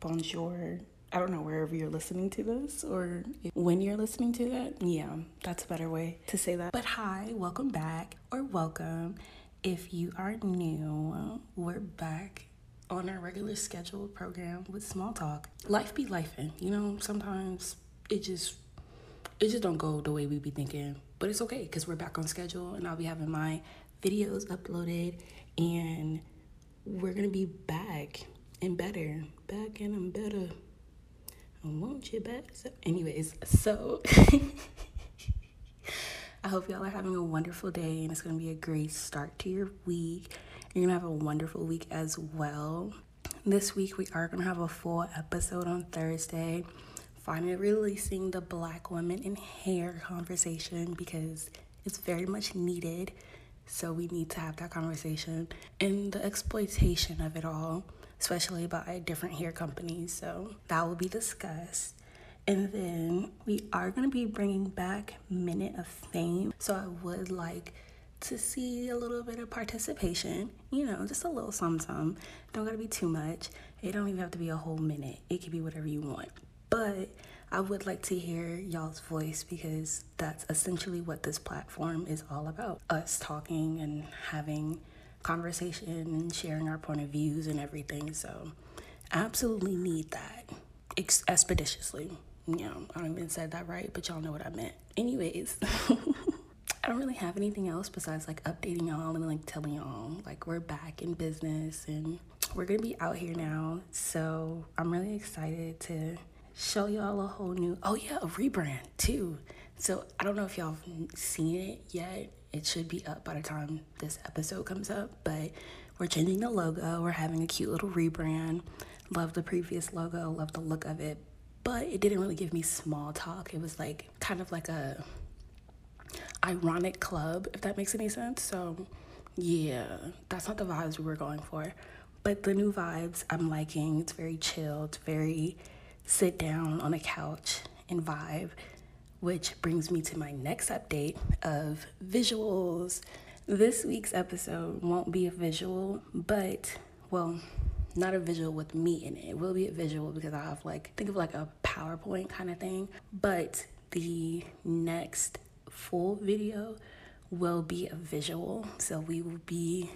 bonjour. I don't know wherever you're listening to this or when you're listening to that. Yeah, that's a better way to say that. But hi, welcome back or welcome. If you are new, um, we're back on our regular scheduled program with small talk. Life be lifing, you know. Sometimes it just it just don't go the way we be thinking, but it's okay because we're back on schedule, and I'll be having my videos uploaded, and we're gonna be back and better, back and I'm better. I want you back. So, anyways, so. I hope y'all are having a wonderful day and it's to be a great start to your week. You're to have a wonderful week as well. This week, we are to have a full episode on Thursday. Finally, releasing the Black Women in Hair conversation because it's very much needed. So, we need to have that conversation and the exploitation of it all, especially by different hair companies. So, that will be discussed. And then we are going to be bringing back Minute of Fame. So I would like to see a little bit of participation, you know, just a little something. Don't got to be too much. It don't even have to be a whole minute. It could be whatever you want. But I would like to hear y'all's voice because that's essentially what this platform is all about. Us talking and having conversation and sharing our point of views and everything. So absolutely need that ex- expeditiously you know, I don't even said that right, but y'all know what I meant. Anyways, I don't really have anything else besides like updating y'all and like telling y'all like we're back in business and we're gonna be out here now. So I'm really excited to show y'all a whole new oh yeah, a rebrand too. So I don't know if y'all seen it yet. It should be up by the time this episode comes up, but we're changing the logo. We're having a cute little rebrand. Love the previous logo, love the look of it, but it didn't really give me small talk. It was like kind of like a ironic club, if that makes any sense. So yeah, that's not the vibes we were going for. But the new vibes I'm liking. It's very chill. It's very sit down on a couch and vibe, which brings me to my next update of visuals. This week's episode won't be a visual, but well, not a visual with me in it. It will be a visual because I have like think of like a PowerPoint kind of thing. But the next full video will be a visual. So we will be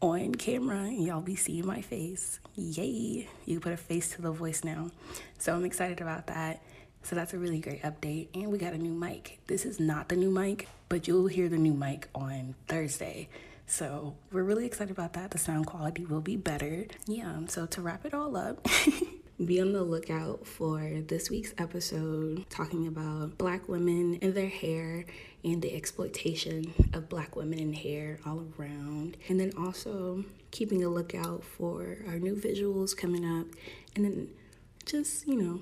on camera and y'all be seeing my face. Yay! You put a face to the voice now. So I'm excited about that. So that's a really great update. And we got a new mic. This is not the new mic, but you'll hear the new mic on Thursday. So we're really excited about that. The sound quality will be better. Yeah, so to wrap it all up, be on the lookout for this week's episode talking about black women and their hair and the exploitation of black women in hair all around. And then also keeping a lookout for our new visuals coming up and then just, you know,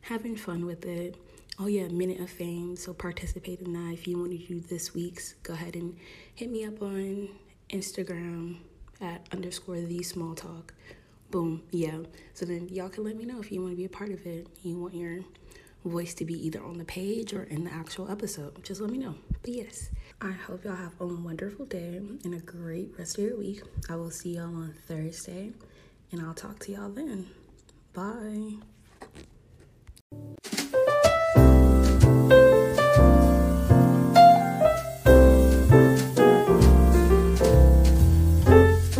having fun with it oh yeah, Minute of Fame. So participate in that. If you want to do this week's, go ahead and hit me up on Instagram at underscore the small talk. Boom, yeah. So then y'all can let me know if you want to be a part of it. You want your voice to be either on the page or in the actual episode. Just let me know. But yes, I hope y'all have a wonderful day and a great rest of your week. I will see y'all on Thursday and I'll talk to y'all then. Bye.